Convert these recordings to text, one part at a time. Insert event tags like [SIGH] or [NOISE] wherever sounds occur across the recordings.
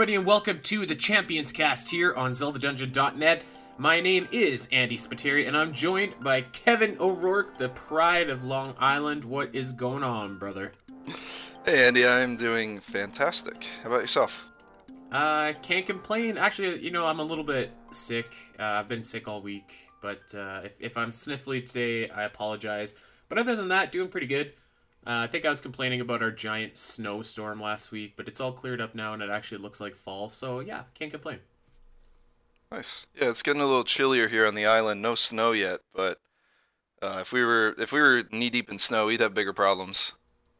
everybody, and welcome to the Champions Cast here on ZeldaDungeon.net. My name is Andy Spiteri, and I'm joined by Kevin O'Rourke, the pride of Long Island. What is going on, brother? Hey, Andy, I'm doing fantastic. How about yourself? I uh, can't complain. Actually, you know, I'm a little bit sick. Uh, I've been sick all week, but uh, if, if I'm sniffly today, I apologize. But other than that, doing pretty good. Uh, I think I was complaining about our giant snowstorm last week, but it's all cleared up now and it actually looks like fall. So yeah, can't complain. Nice. Yeah, it's getting a little chillier here on the island. No snow yet, but uh, if we were if we were knee deep in snow, we'd have bigger problems.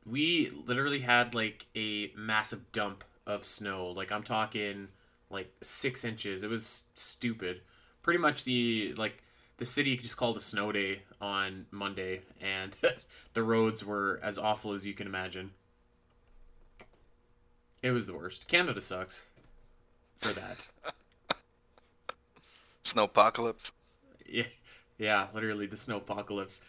We literally had like a massive dump of snow. Like I'm talking like six inches. It was stupid. Pretty much the like the city just called a snow day on Monday, and [LAUGHS] the roads were as awful as you can imagine. It was the worst. Canada sucks for that. [LAUGHS] snow apocalypse. Yeah, yeah, literally the snow apocalypse.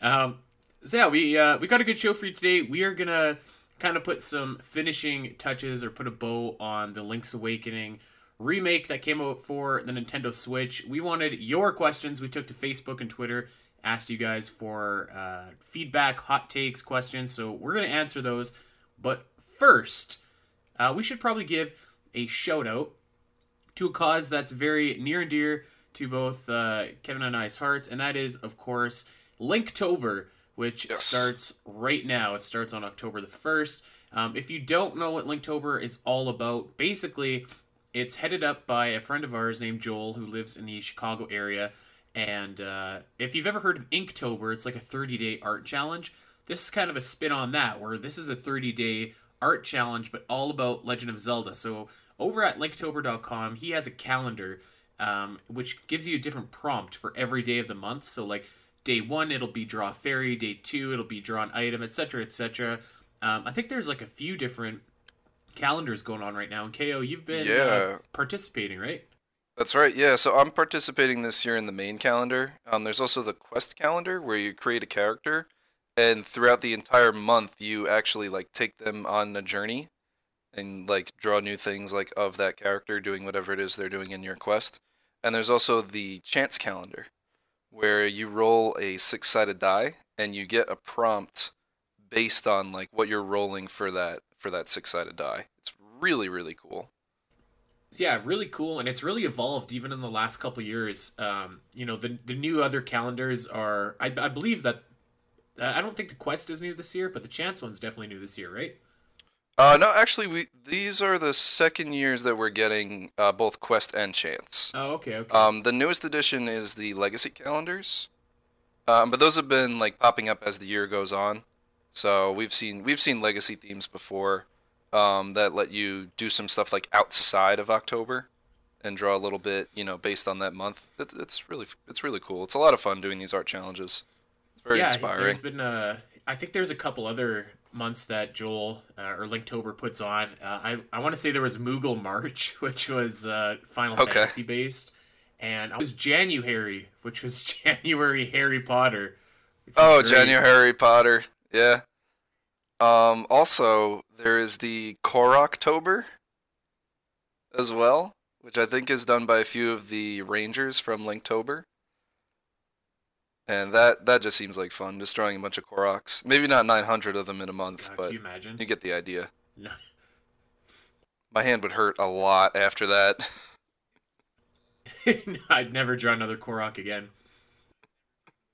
Um, so yeah, we uh, we got a good show for you today. We are gonna kind of put some finishing touches or put a bow on the Link's Awakening remake that came out for the Nintendo Switch. We wanted your questions. We took to Facebook and Twitter, asked you guys for uh, feedback, hot takes, questions. So we're going to answer those. But first, uh, we should probably give a shout out to a cause that's very near and dear to both uh, Kevin and I's hearts, and that is, of course, Linktober, which yes. starts right now. It starts on October the 1st. Um, if you don't know what Linktober is all about, basically, it's headed up by a friend of ours named Joel who lives in the Chicago area. And uh, if you've ever heard of Inktober, it's like a 30 day art challenge. This is kind of a spin on that, where this is a 30 day art challenge, but all about Legend of Zelda. So over at Linktober.com, he has a calendar um, which gives you a different prompt for every day of the month. So like day one, it'll be draw fairy. Day two, it'll be draw an item, etc., etc. Um, I think there's like a few different calendars going on right now. And KO, you've been uh, yeah. uh, participating, right? That's right. Yeah. So I'm participating this year in the main calendar. Um, there's also the quest calendar where you create a character, and throughout the entire month, you actually like take them on a journey, and like draw new things like of that character doing whatever it is they're doing in your quest. And there's also the chance calendar, where you roll a six-sided die and you get a prompt based on like what you're rolling for that for that six sided die. It's really really cool. Yeah, really cool, and it's really evolved even in the last couple years. Um, you know, the the new other calendars are. I, I believe that. Uh, I don't think the quest is new this year, but the chance one's definitely new this year, right? Uh, no, actually, we these are the second years that we're getting uh, both quest and chance. Oh, okay, okay. Um, the newest edition is the legacy calendars, um, but those have been like popping up as the year goes on. So we've seen we've seen legacy themes before um, that let you do some stuff like outside of October and draw a little bit, you know, based on that month. It's, it's really it's really cool. It's a lot of fun doing these art challenges. It's very yeah, inspiring. There's been uh, I think there's a couple other months that Joel uh, or Linktober puts on. Uh, I I want to say there was Moogle March, [LAUGHS] which was uh, Final okay. Fantasy based, and it was January, which was [LAUGHS] January Harry Potter. Oh, January Harry Potter. Yeah. Um, also, there is the Koroktober as well, which I think is done by a few of the Rangers from Linktober. And that that just seems like fun, destroying a bunch of Koroks. Maybe not 900 of them in a month, God, but you, you get the idea. No. My hand would hurt a lot after that. [LAUGHS] [LAUGHS] I'd never draw another Korok again.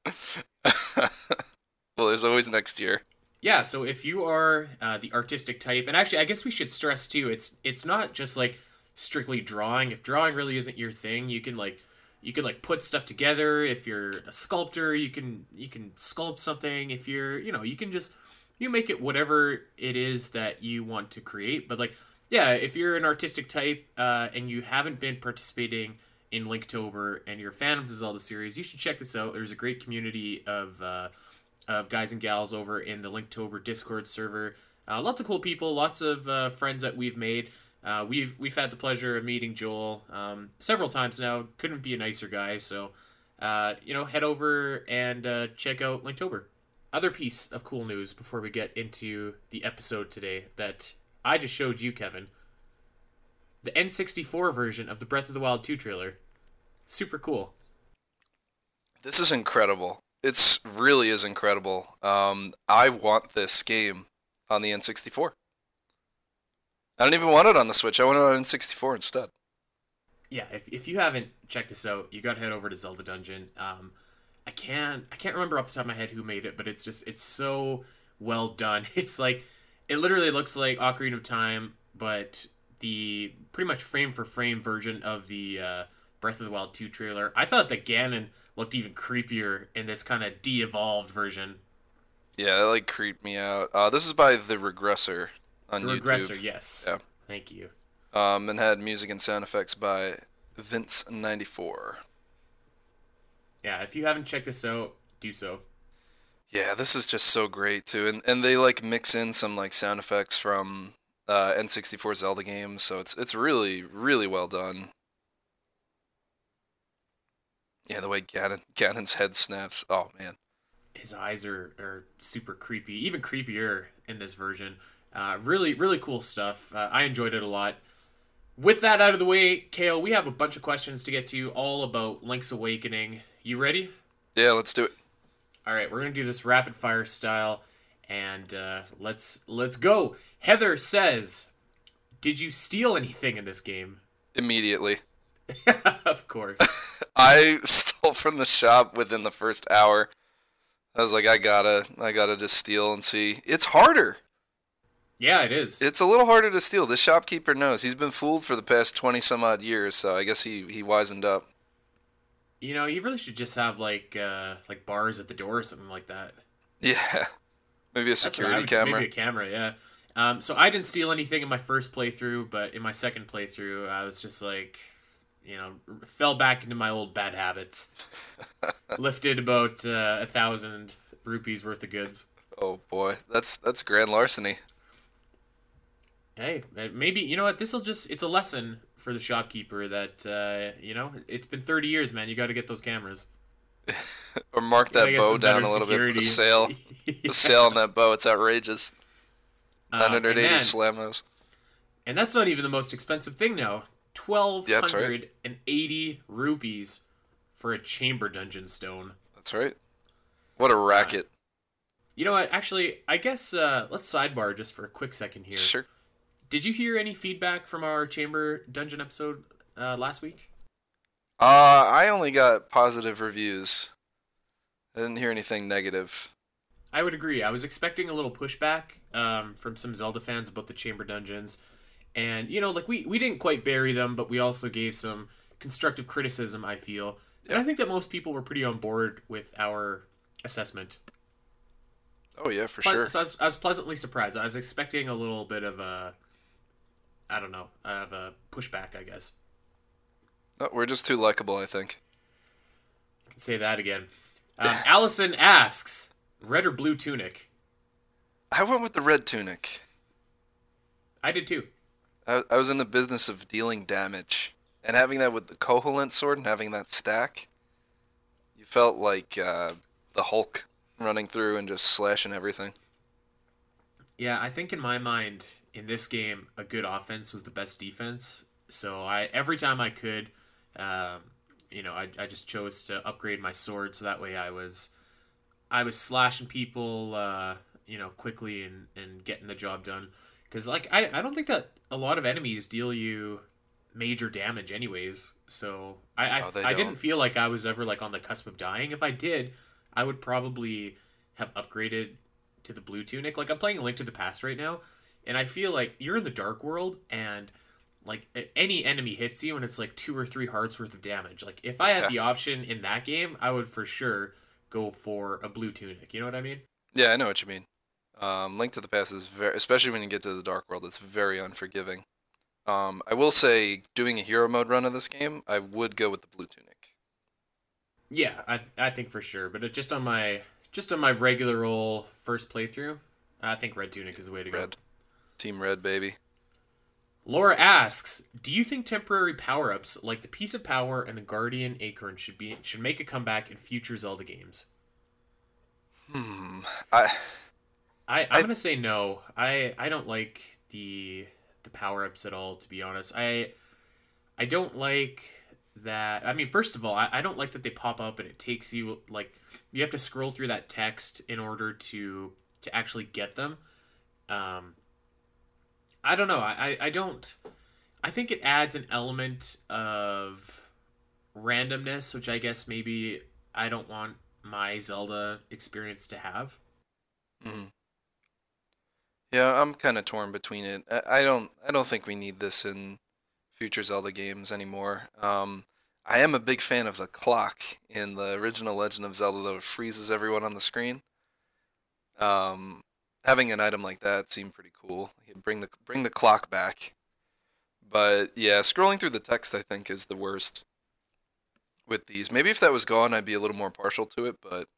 [LAUGHS] well, there's always next year. Yeah, so if you are uh, the artistic type, and actually, I guess we should stress too, it's it's not just like strictly drawing. If drawing really isn't your thing, you can like you can like put stuff together. If you're a sculptor, you can you can sculpt something. If you're you know you can just you make it whatever it is that you want to create. But like yeah, if you're an artistic type uh, and you haven't been participating in Linktober and you're a fan of the Zelda series, you should check this out. There's a great community of uh, of guys and gals over in the Linktober Discord server. Uh, lots of cool people, lots of uh, friends that we've made. Uh, we've we've had the pleasure of meeting Joel um, several times now. Couldn't be a nicer guy. So, uh, you know, head over and uh, check out Linktober. Other piece of cool news before we get into the episode today that I just showed you, Kevin. the N64 version of the Breath of the Wild 2 trailer. Super cool. This is incredible. It's really is incredible. Um, I want this game on the N64. I don't even want it on the Switch. I want it on N64 instead. Yeah, if, if you haven't checked this out, you got to head over to Zelda Dungeon. Um, I can't I can't remember off the top of my head who made it, but it's just it's so well done. [LAUGHS] It's like it literally looks like Ocarina of Time, but the pretty much frame for frame version of the uh, Breath of the Wild 2 trailer. I thought that Ganon looked even creepier in this kind of de-evolved version. Yeah, that like creeped me out. Uh, this is by the Regressor on The YouTube. Regressor, yes. Yeah. Thank you. Um, and had music and sound effects by Vince94. Yeah, if you haven't checked this out, do so. Yeah, this is just so great too, and and they like mix in some like sound effects from uh, N64 Zelda games, so it's it's really really well done. Yeah, the way Ganon [LAUGHS] Ganon's head snaps. Oh man. his eyes are, are super creepy, even creepier in this version. Uh, really, really cool stuff. Uh, I enjoyed it a lot. With that out of the way, KO, we have a bunch of questions to get to all about Link's Awakening. You ready? Yeah, let's do it. All right, we're gonna do this rapid fire style, and uh, let's let's go. Heather says, "Did you steal anything in this game?" Immediately. [LAUGHS] of course. [LAUGHS] I stole from the shop within the first hour. I was like, I gotta, I gotta just steal and see. It's harder. Yeah, it is. It's a little harder to steal. The shopkeeper knows. He's been fooled for the past twenty some odd years, so I guess he he wisened up. You know, you really should just have like uh, like bars at the door or something like that. Yeah, [LAUGHS] maybe a That's what I security would- camera. Maybe a camera, yeah. Um, so I didn't steal anything in my first playthrough, but in my second playthrough, I was just like, you know, fell back into my old bad habits. [LAUGHS] Lifted about uh, a thousand rupees worth of goods. Oh boy, that's that's grand larceny. Hey, uh, maybe you know what? This will just—it's a lesson for the shopkeeper that uh, you know it's been 30 years, man. You got to get those cameras. [LAUGHS] Or mark that bow down a little security. bit. The sale, Yeah. the sale on that bow, it's outrageous. Um, Nine hundred and eighty man, slamos. And that's not even the most expensive thing now. Twelve Yeah, right. hundred and eighty rupees for a chamber dungeon stone. That's right. What a racket. You know what? Actually, I guess uh, let's sidebar just for a quick second here. Sure. Did you hear any feedback from our chamber dungeon episode uh, last week? Uh, I only got positive reviews. I didn't hear anything negative. I would agree. I was expecting a little pushback um, from some Zelda fans about the chamber dungeons, and you know, like we we didn't quite bury them, but we also gave some constructive criticism. I feel, and I think that most people were pretty on board with our assessment. Oh yeah, for Ple- sure. So I was, I was pleasantly surprised. I was expecting a little bit of a, I don't know, of a pushback. I guess Oh, we're just too likable, I think. I can say that again. Um, [LAUGHS] Allison asks, red or blue tunic? I went with the red tunic. I did too. I, I was in the business of dealing damage, and having that with the Koholint sword and having that stack, you felt like uh, the Hulk running through and just slashing everything. Yeah, I think in my mind, in this game, a good offense was the best defense. So I every time I could, um, you know, I, I just chose to upgrade my sword so that way I was, I was slashing people, uh, you know, quickly and and getting the job done. Because like I I don't think that a lot of enemies deal you major damage anyways. So I I, I didn't feel like I was ever like on the cusp of dying. If I did, I would probably have upgraded to the blue tunic. Like I'm playing Link to the Past right now, and I feel like you're in the dark world and like any enemy hits you and it's like two or three hearts worth of damage. Like if I had Yeah. the option in that game, I would for sure go for a blue tunic. You know what I mean? Yeah, I know what you mean. Um, Link to the Past is very, especially when you get to the Dark World, it's very unforgiving. Um, I will say, doing a hero mode run of this game, I would go with the blue tunic. Yeah, I I think for sure. But it, just on my just on my regular old first playthrough, I think red tunic is the way to go. Red, Team Red, baby. Laura asks, "Do you think temporary power-ups like the Piece of Power and the Guardian Acorn should be should make a comeback in future Zelda games?" Hmm. I I, I'm I- gonna say no. I I don't like the the power ups at all. To be honest, I I don't like that. I mean, first of all, I, I don't like that they pop up and it takes you like you have to scroll through that text in order to to actually get them. Um, I don't know. I, I, I don't. I think it adds an element of randomness, which I guess maybe I don't want my Zelda experience to have. Yeah, I'm kind of torn between it. I, I don't I don't think we need this in future Zelda games anymore. Um, I am a big fan of the clock in the original Legend of Zelda that freezes everyone on the screen. Um, having an item like that seemed pretty cool. Bring the bring the clock back. But yeah, scrolling through the text I think is the worst with these. Maybe if that was gone, I'd be a little more partial to it, but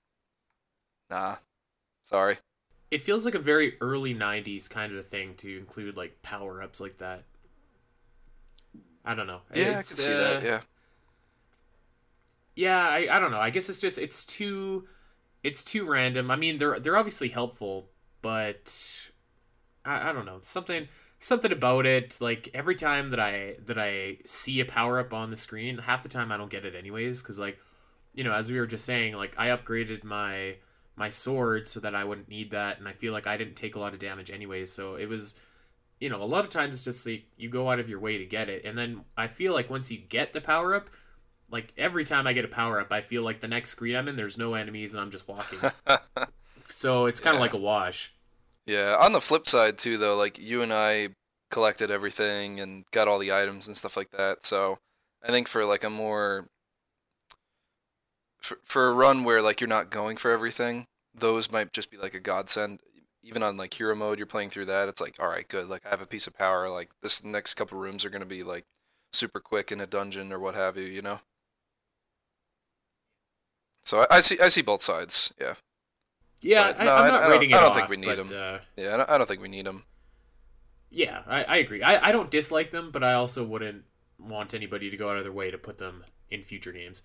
nah. Sorry. It feels like a very early 90s kind of a thing to include like power ups like that. I don't know. Yeah, It's, I can see uh, that. Yeah. yeah I, I don't know i guess it's just it's too it's too random i mean they're they're obviously helpful but i, I don't know something something about it like every time that i that i see a power up on the screen half the time i don't get it anyways because like you know as we were just saying like i upgraded my my sword so that i wouldn't need that and i feel like i didn't take a lot of damage anyways so it was you know a lot of times it's just like you go out of your way to get it and then i feel like once you get the power up like every time I get a power up, I feel like the next screen I'm in, there's no enemies and I'm just walking. [LAUGHS] so it's kind of Yeah. like a wash. Yeah, on the flip side too though, like you and I collected everything and got all the items and stuff like that. So I think for like a more for, for a run where like you're not going for everything, those might just be like a godsend. Even on like hero mode, you're playing through that. It's like, all right, good. Like I have a piece of power. Like this next couple rooms are gonna be like super quick in a dungeon or what have you. You know. So I, I see I see both sides. Yeah. Yeah, But I, no, I'm I- not I don't- rating it I don't off, think we need them. Uh, Yeah. I don't, I don't think we need them. yeah, I, I agree. I, I don't dislike them, but I also wouldn't want anybody to go out of their way to put them in future games.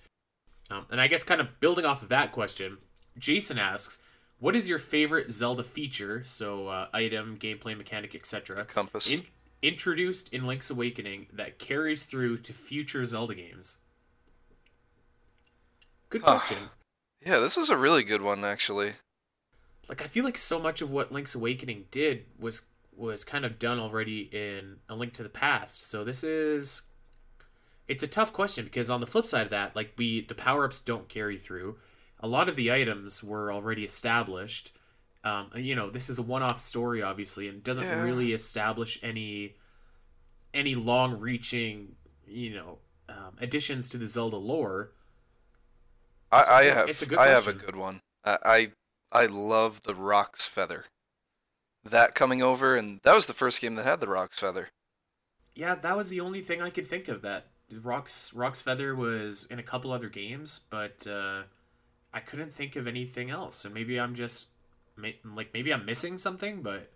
Um, and I guess kind of building off of that question, Jason asks, "What is your favorite Zelda feature? So uh, item, gameplay mechanic, etc. Compass. In- introduced in Link's Awakening that carries through to future Zelda games?" Good question. Yeah, this is a really good one actually. like I feel like so much of what Link's Awakening did was was kind of done already in A Link to the Past. So this is it's a tough question because on the flip side of that, like we the power-ups don't carry through. A lot of the items were already established. Um, and, you know, this is a one-off story obviously and doesn't Yeah. really establish any any long-reaching, you know, um, additions to the Zelda lore. I, So, I yeah, have it's a good I have a good one. I, I I love the Roc's Feather. That coming over and that was the first game that had the Roc's Feather. Yeah, that was the only thing I could think of. That Roc's Roc's Feather was in a couple other games, but uh, I couldn't think of anything else. And maybe I'm just like maybe I'm missing something, but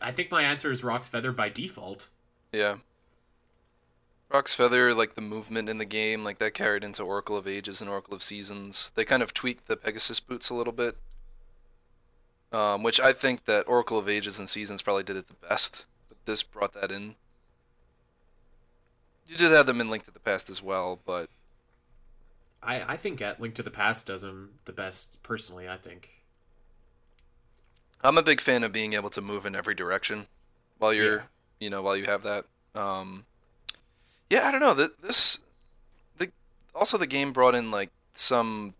I think my answer is Roc's Feather by default. Yeah. Roc's Feather, like the movement in the game, like that carried into Oracle of Ages and Oracle of Seasons. They kind of tweaked the Pegasus boots a little bit. Um, which I think that Oracle of Ages and Seasons probably did it the best. But this brought that in. You did have them in Link to the Past as well, but I I think at Link to the Past does them the best personally. I think. I'm a big fan of being able to move in every direction while you're, Yeah. you know, while you have that. Um, yeah, I don't know. th- This, the also the game brought in like some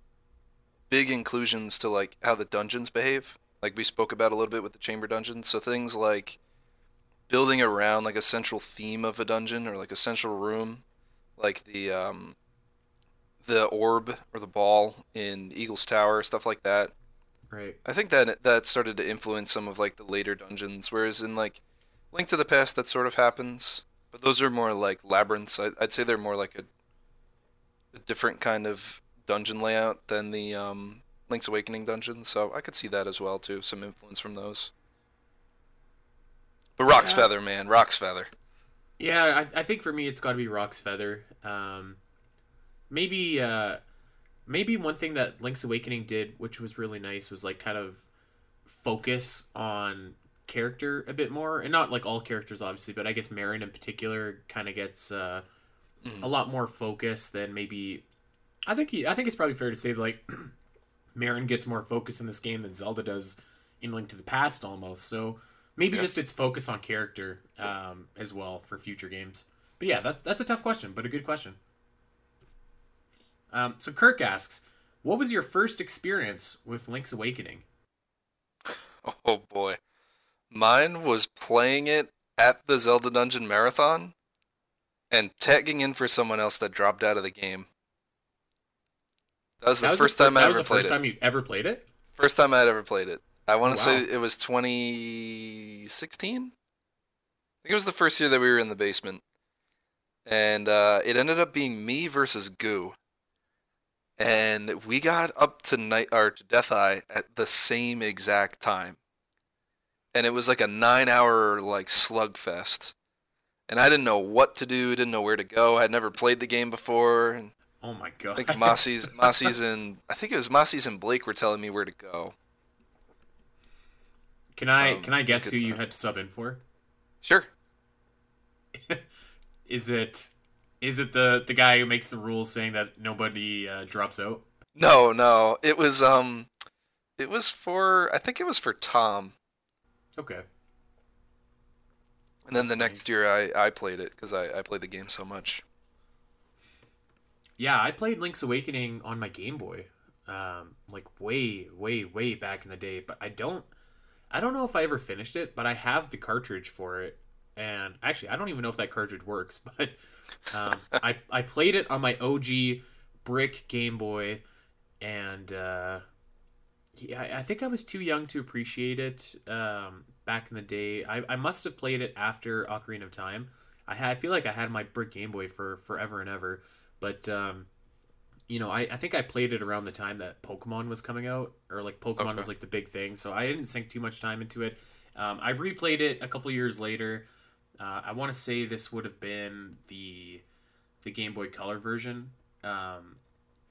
big inclusions to like how the dungeons behave. Like we spoke about a little bit with the chamber dungeons. So things like building around like a central theme of a dungeon or like a central room, like the um, the orb or the ball in Eagle's Tower, stuff like that. Right. I think that that started to influence some of like the later dungeons, whereas in like Link to the Past that sort of happens, but those are more like labyrinths. I, I'd say they're more like a, a different kind of dungeon layout than the um, Link's Awakening dungeons. So I could see that as well too, some influence from those. But Roc's Yeah. Feather, man, Roc's Feather. Yeah, I, I think for me it's got to be Roc's Feather. Um, maybe uh, maybe one thing that Link's Awakening did, which was really nice, was like kind of focus on character a bit more, and not like all characters obviously, but I guess Marin in particular kind of gets uh, Mhm. a lot more focus than maybe. I think he, I think it's probably fair to say that, like [CLEARS THROAT] Marin gets more focus in this game than Zelda does in Link to the Past almost. So maybe Yeah. just its focus on character um, as well for future games. But yeah, that, that's a tough question, but a good question. Um, so Kirk asks, "What was your first experience with Link's Awakening?" [LAUGHS] Oh boy. Mine was playing it at the Zelda Dungeon Marathon and tagging in for someone else that dropped out of the game. That was the That was first fir- time I that ever was the first it. time you ever played it. First time I'd ever played it. I want to say it was 2016. I think it was the first year that we were in the basement, and uh, it ended up being me versus Goo, and we got up to night or to DethI at the same exact time, and it was like a nine-hour like slugfest, and I didn't know what to do, didn't know where to go. I'd never played the game before, and Oh my god! I think [LAUGHS] Mossy's, Mossy's and I think it was Mossy's and Blake were telling me where to go. Can I um, can I guess who you had to sub in for? Sure. [LAUGHS] Is it is it the the guy who makes the rules saying that nobody uh, drops out? No, no. It was um it was for I think it was for Tom. Okay. And then That's the funny. next year I I played it cuz I I played the game so much. Yeah, I played Link's Awakening on my Game Boy, um, like way, way, way back in the day. But I don't, I don't know if I ever finished it. But I have the cartridge for it, and actually, I don't even know if that cartridge works. [LAUGHS] But um, I I played it on my OG brick Game Boy, and uh, yeah, I- think I was too young to appreciate it um, back in the day. I, I must have played it after Ocarina of Time. I had, I feel like I had my brick Game Boy for forever and ever. But um, you know, I, I think I played it around the time that Pokemon was coming out, or like Pokemon Okay. was like the big thing. So I didn't sink too much time into it. Um, I've replayed it a couple years later. Uh, I want to say this would have been the the Game Boy Color version. Um,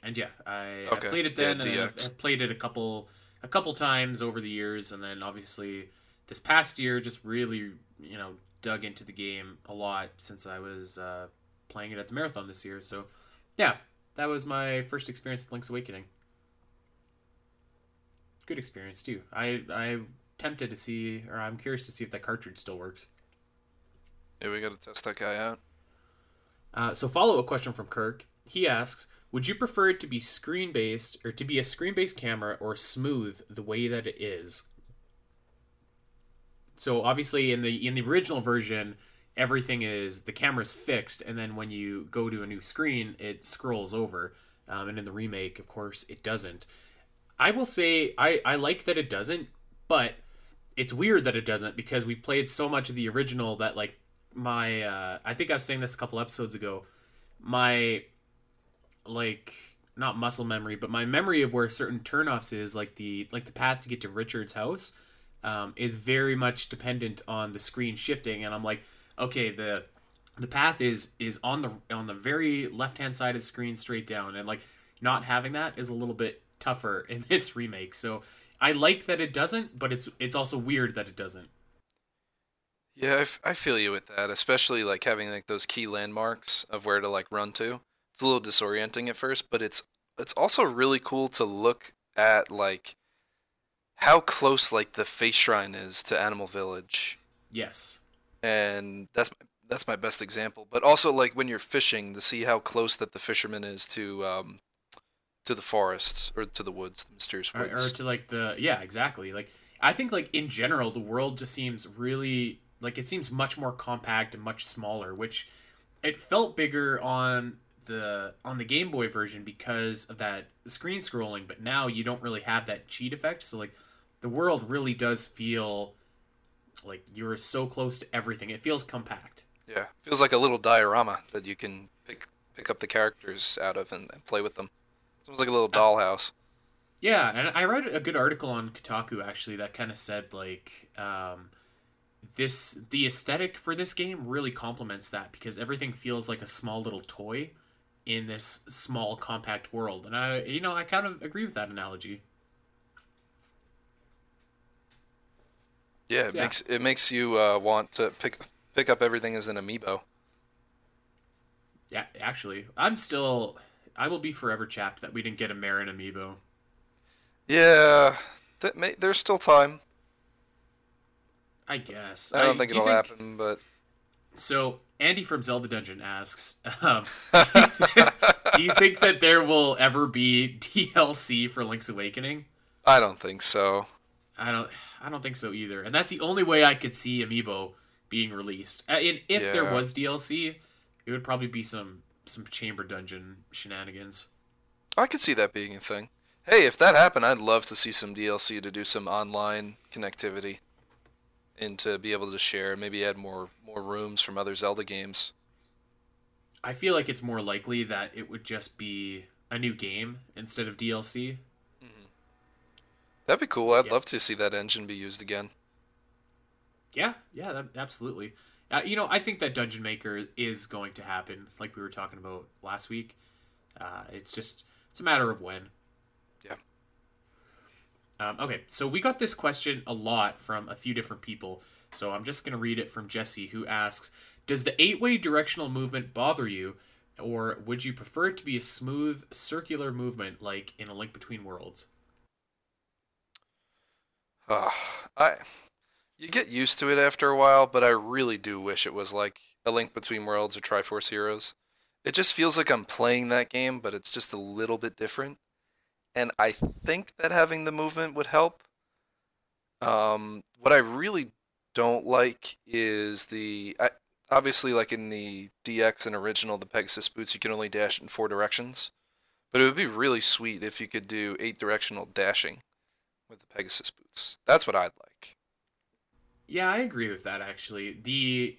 and yeah, I, Okay. I played it Yeah, then, and I've, I've played it a couple a couple times over the years, and then obviously this past year just really you know dug into the game a lot since I was uh, playing it at the marathon this year. So yeah, that was my first experience with Link's Awakening. Good experience too. I I'm tempted to see, or I'm curious to see if that cartridge still works. Yeah, we got to test that guy out. Uh, so follow up question from Kirk. He asks, "Would you prefer it to be screen based, or to be a screen based camera, or smooth the way that it is?" So obviously, in the in the original version, everything is the camera's fixed, and then when you go to a new screen, it scrolls over. Um, and in the remake, of course, it doesn't. I will say I I like that it doesn't, but it's weird that it doesn't because we've played so much of the original that like my uh I think I was saying this a couple episodes ago. My like not muscle memory, but my memory of where certain turnoffs is like the like the path to get to Richard's house um, is very much dependent on the screen shifting, and I'm like, okay, the the path is is on the on the very left hand side of the screen straight down, and like not having that is a little bit tougher [LAUGHS] in this remake. So I like that it doesn't, but it's it's also weird that it doesn't. Yeah, I, f- I feel you with that, especially like having like those key landmarks of where to like run to. It's a little disorienting at first, but it's it's also really cool to look at like how close like the face shrine is to Animal Village. Yes. And that's that's my best example. But also like when you're fishing to see how close that the fisherman is to um to the forest or to the woods, the mysterious or, or to like the yeah exactly. Like i think like in general the world just seems really like it seems much more compact and much smaller which it felt bigger on the on the game boy version because of that screen scrolling but now you don't really have that cheat effect. So like the world really does feel like you're so close to everything it feels compact yeah, feels like a little diorama that you can pick pick up the characters out of and, and play with them. It's almost like a little dollhouse. Yeah, and I read a good article on Kotaku actually that kind of said like um, this the aesthetic for this game really complements that because everything feels like a small little toy in this small compact world, and I you know I kind of agree with that analogy. Yeah, it Yeah. makes it makes you uh, want to pick pick up everything as an amiibo. Yeah, actually, I'm still. I will be forever chapped that we didn't get a Marin amiibo. Yeah, that may, there's still time. I guess. I don't think do it'll happen, but So Andy from Zelda Dungeon asks, um, [LAUGHS] do you think that there will ever be [LAUGHS] DLC for Link's Awakening? I don't think so. I don't. I don't think so either. And that's the only way I could see Amiibo being released. And if there was DLC, it would probably be some some chamber dungeon shenanigans. I could see that being a thing. Hey, if that happened, I'd love to see some DLC to do some online connectivity, and to be able to share. Maybe add more more rooms from other Zelda games. I feel like it's more likely that it would just be a new game instead of DLC. That'd be cool. I'd Yeah. love to see that engine be used again. Yeah, yeah, that, absolutely. Uh, you know, I think that Dungeon Maker is going to happen, like we were talking about last week. Uh, it's just it's a matter of when. Yeah. Um, okay, so we got this question a lot from a few different people. So I'm just going to read it from Jesse, who asks Does the eight way directional movement bother you, or would you prefer it to be a smooth circular movement like in A Link Between Worlds? Uh, I, you get used to it after a while, but I really do wish it was like a Link Between Worlds or Triforce Heroes. It just feels like I'm playing that game, but it's just a little bit different. And I think that having the movement would help. Um, what I really don't like is the I, obviously like in the DX and original, the Pegasus boots, you can only dash in four directions. But it would be really sweet if you could do eight directional dashing with the Pegasus boots. That's what I'd like. Yeah, I agree with that actually. The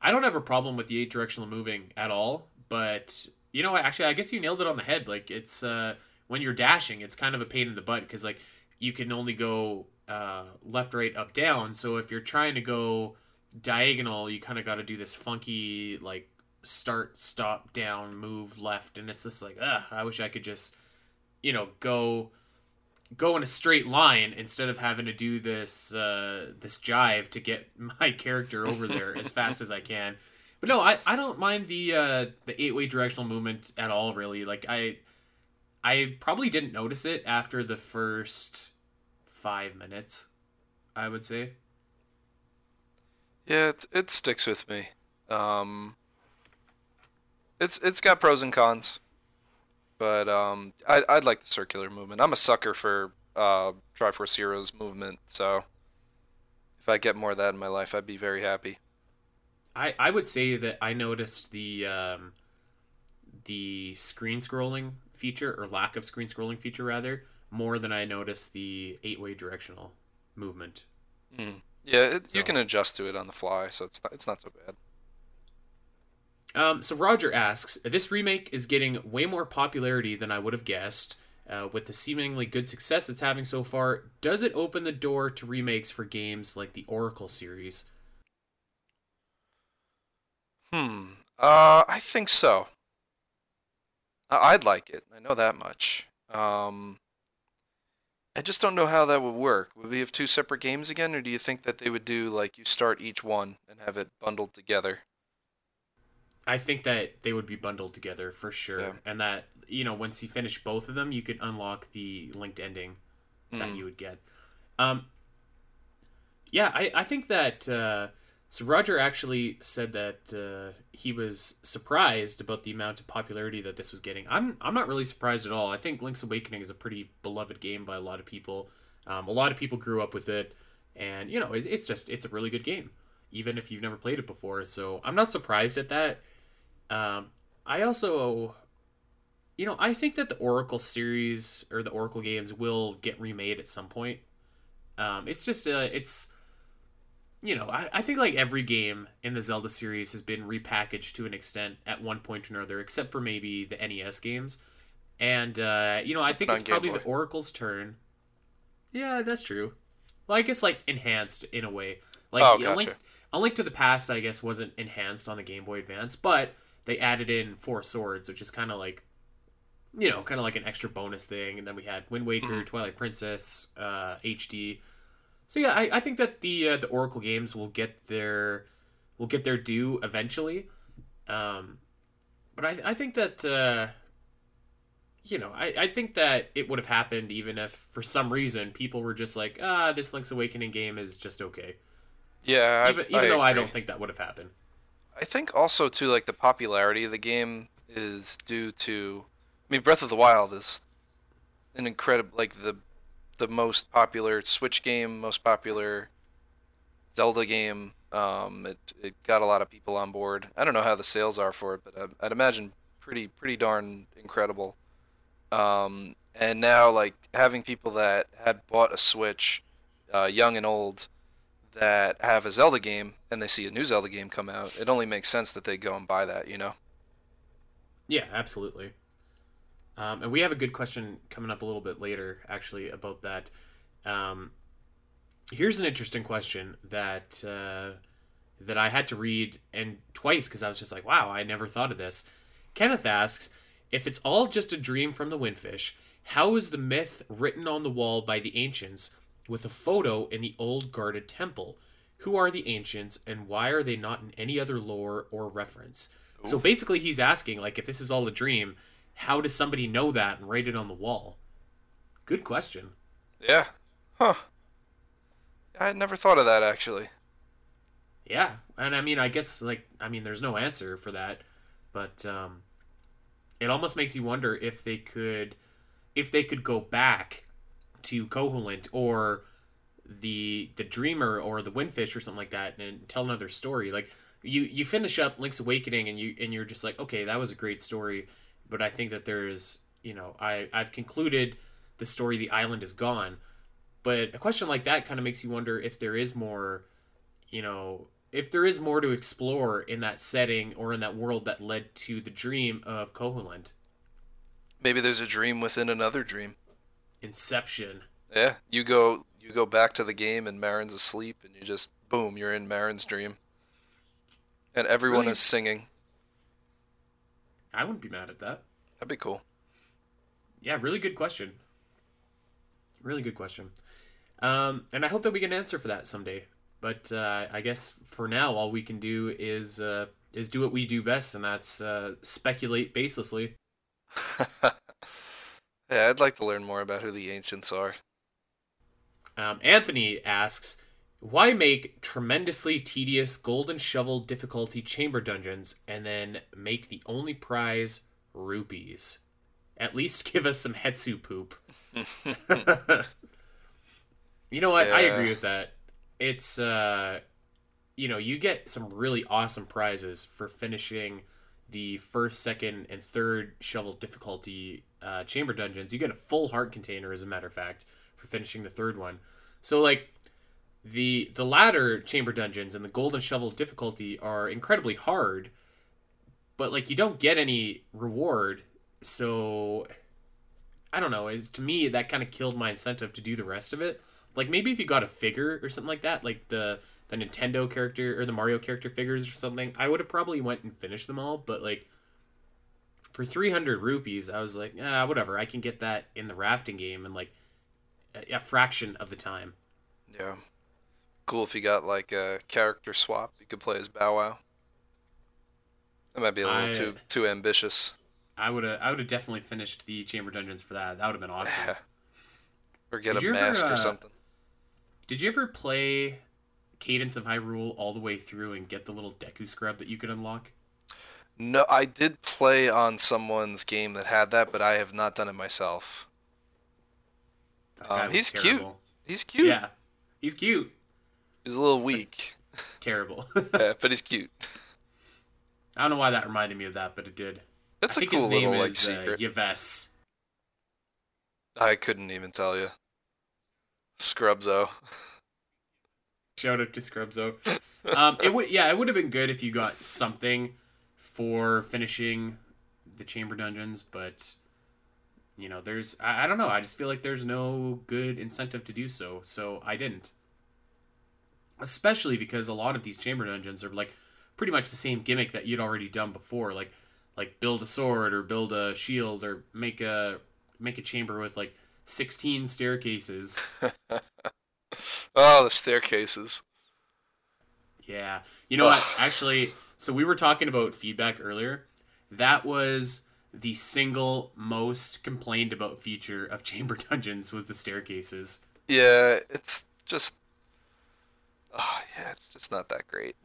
I don't have a problem with the eight directional moving at all, but you know, actually I guess you nailed it on the head. Like it's uh when you're dashing, it's kind of a pain in the butt cuz like you can only go uh left, right, up, down. So if you're trying to go diagonal, you kind of got to do this funky like start, stop, down, move left and it's just like, ugh, I wish I could just you know, go go in a straight line instead of having to do this uh, this jive to get [LAUGHS] my character over there as fast as I can. But no, I, I don't mind the uh, the eight way directional movement at all. Really, like I I probably didn't notice it after the first five minutes. I would say. Yeah, it, it sticks with me. Um, it's it's got pros and cons, but um, I I'd like the circular movement. I'm a sucker for uh, Triforce Heroes movement, so if I get more of that in my life, I'd be very happy. I, I would say that I noticed the um, the screen scrolling feature or lack of screen scrolling feature rather more than I noticed the eight way directional movement. Mm. Yeah, it, you can adjust to it on the fly, so it's not it's not so bad. Um, so Roger asks, this remake is getting way more popularity than I would have guessed. Uh, with the seemingly good success it's having so far, does it open the door to remakes for games like the Oracle series? Hmm. Uh, I think so. I'd like it. I know that much. Um, I just don't know how that would work. Would we have two separate games again, or do you think that they would do like you start each one and have it bundled together? I think that they would be bundled together for sure, Yeah. and that you know once you finish both of them, you could unlock the linked ending that Mm. you would get. Um, yeah, I, I think that uh, so. Roger actually said that uh, he was surprised about the amount of popularity that this was getting. I'm I'm not really surprised at all. I think Link's Awakening is a pretty beloved game by a lot of people. Um, a lot of people grew up with it, and you know it, it's just it's a really good game, even if you've never played it before. So I'm not surprised at that. Um, I also you know, I think that the Oracle series or the Oracle games will get remade at some point. Um, it's just uh, it's you know, I, I think like every game in the Zelda series has been repackaged to an extent at one point or another, except for maybe the NES games. And uh, you know, I think it's probably the Oracle's turn. Yeah, that's true. Well, I guess like enhanced in a way. Like Oh, you know, Link. A Link to the Past, I guess, wasn't enhanced on the Game Boy Advance, but they added in Four Swords, which is kind of like, you know, kind of like an extra bonus thing. And then we had Wind Waker, Mhm. Twilight Princess, uh, HD. So yeah, I, I think that the uh, the Oracle games will get their will get their due eventually. Um, but I I think that uh, you know I, I think that it would have happened even if for some reason people were just like ah this Link's Awakening game is just okay. Yeah, even, even I though I don't think that would have happened. I think also too like the popularity of the game is due to I mean Breath of the Wild is an incredible like the the most popular Switch game, most popular Zelda game. Um, it it got a lot of people on board. I don't know how the sales are for it, but I, I'd imagine pretty pretty darn incredible. Um, and now like having people that had bought a Switch, uh, young and old, that have a Zelda game and they see a new Zelda game come out, it only makes sense that they go and buy that, you know? Yeah, absolutely. Um, and we have a good question coming up a little bit later, actually, about that. Um, here's an interesting question that uh, that I had to read and twice because I was just like, "Wow, I never thought of this." Kenneth asks, "If it's all just a dream from the Windfish, how is the myth written on the wall by the ancients with a photo in the old guarded temple? Who are the ancients, and why are they not in any other lore or reference?" So basically, he's asking, like, if this is all a dream, how does somebody know that and write it on the wall? Good question. Yeah. Huh. I had never thought of that actually. Yeah, and I mean, I guess like, I mean, there's no answer for that, but um, it almost makes you wonder if they could, if they could go back to Koholint or the the Dreamer or the Windfish or something like that and tell another story. Like you you finish up Link's Awakening and you and you're just like, okay, that was a great story, but I think that there's, you know, I I've concluded the story. The island is gone. But a question like that kind of makes you wonder if there is more, you know, if there is more to explore in that setting or in that world that led to the dream of Koholint. Maybe there's a dream within another dream. Inception. Yeah, you go you go back to the game and Marin's asleep and you just boom, you're in Marin's dream. And everyone Really? is singing. I wouldn't be mad at that. That'd be cool. Yeah, really good question. Really good question. Um, and I hope that we get an answer for that someday. But uh, I guess for now, all we can do is uh, is do what we do best, and that's uh, speculate baselessly. [LAUGHS] yeah, I'd like to learn more about who the ancients are. Um, Anthony asks, "Why make tremendously tedious golden shovel difficulty chamber dungeons and then make the only prize rupees? At least [LAUGHS] give us some Hestu poop." [LAUGHS] you know what? I agree with that. It's uh, you know, you get some really awesome prizes for finishing the first, second, and third shovel difficulty uh, chamber dungeons. You get a full heart container, as a matter of fact, for finishing the third one. So like the the latter chamber dungeons and the golden shovel difficulty are incredibly hard, but like you don't get any reward. So I don't know. Is to me that kind of killed my incentive to do the rest of it. Like maybe if you got a figure or something like that, like the the Nintendo character or the Mario character figures or something, I would have probably went and finished them all. But like for three hundred rupees, I was like, ah, whatever. I can get that in the rafting game in like a, a fraction of the time. Yeah. Cool if you got like a character swap. You could play as Bow Wow. That might be a little I- too too ambitious. I would have I would have definitely finished the chamber dungeons for that. That would have been awesome. Yeah. [LAUGHS] Or get Did a you ever, mask uh, or something. Did you ever play Cadence of Hyrule all the way through and get the little Deku scrub that you could unlock? No, I did play on someone's game that had that, but I have not done it myself. Um, he's cute. He's cute. Yeah, he's cute. He's a little weak, [LAUGHS] Terrible. [LAUGHS] yeah, but he's cute. I don't know why that reminded me of that, but it did. That's I a think cool his name little like is uh. Yves. I couldn't even tell you. Scrubzo. Shout out to Scrubzo. [LAUGHS] Um, it would yeah, it would have been good if you got something for finishing the chamber dungeons, but you know, there's I, I don't know. I just feel like there's no good incentive to do so, so I didn't. Especially because a lot of these chamber dungeons are like pretty much the same gimmick that you'd already done before, like like build a sword or build a shield or make a make a chamber with like 16 staircases. [LAUGHS] Oh, the staircases. Yeah. You know what? Actually, so we were talking about feedback earlier. That was the single most complained about feature of Chamber [LAUGHS] Dungeons was the staircases. Yeah, it's just. Oh, yeah, it's just not that great.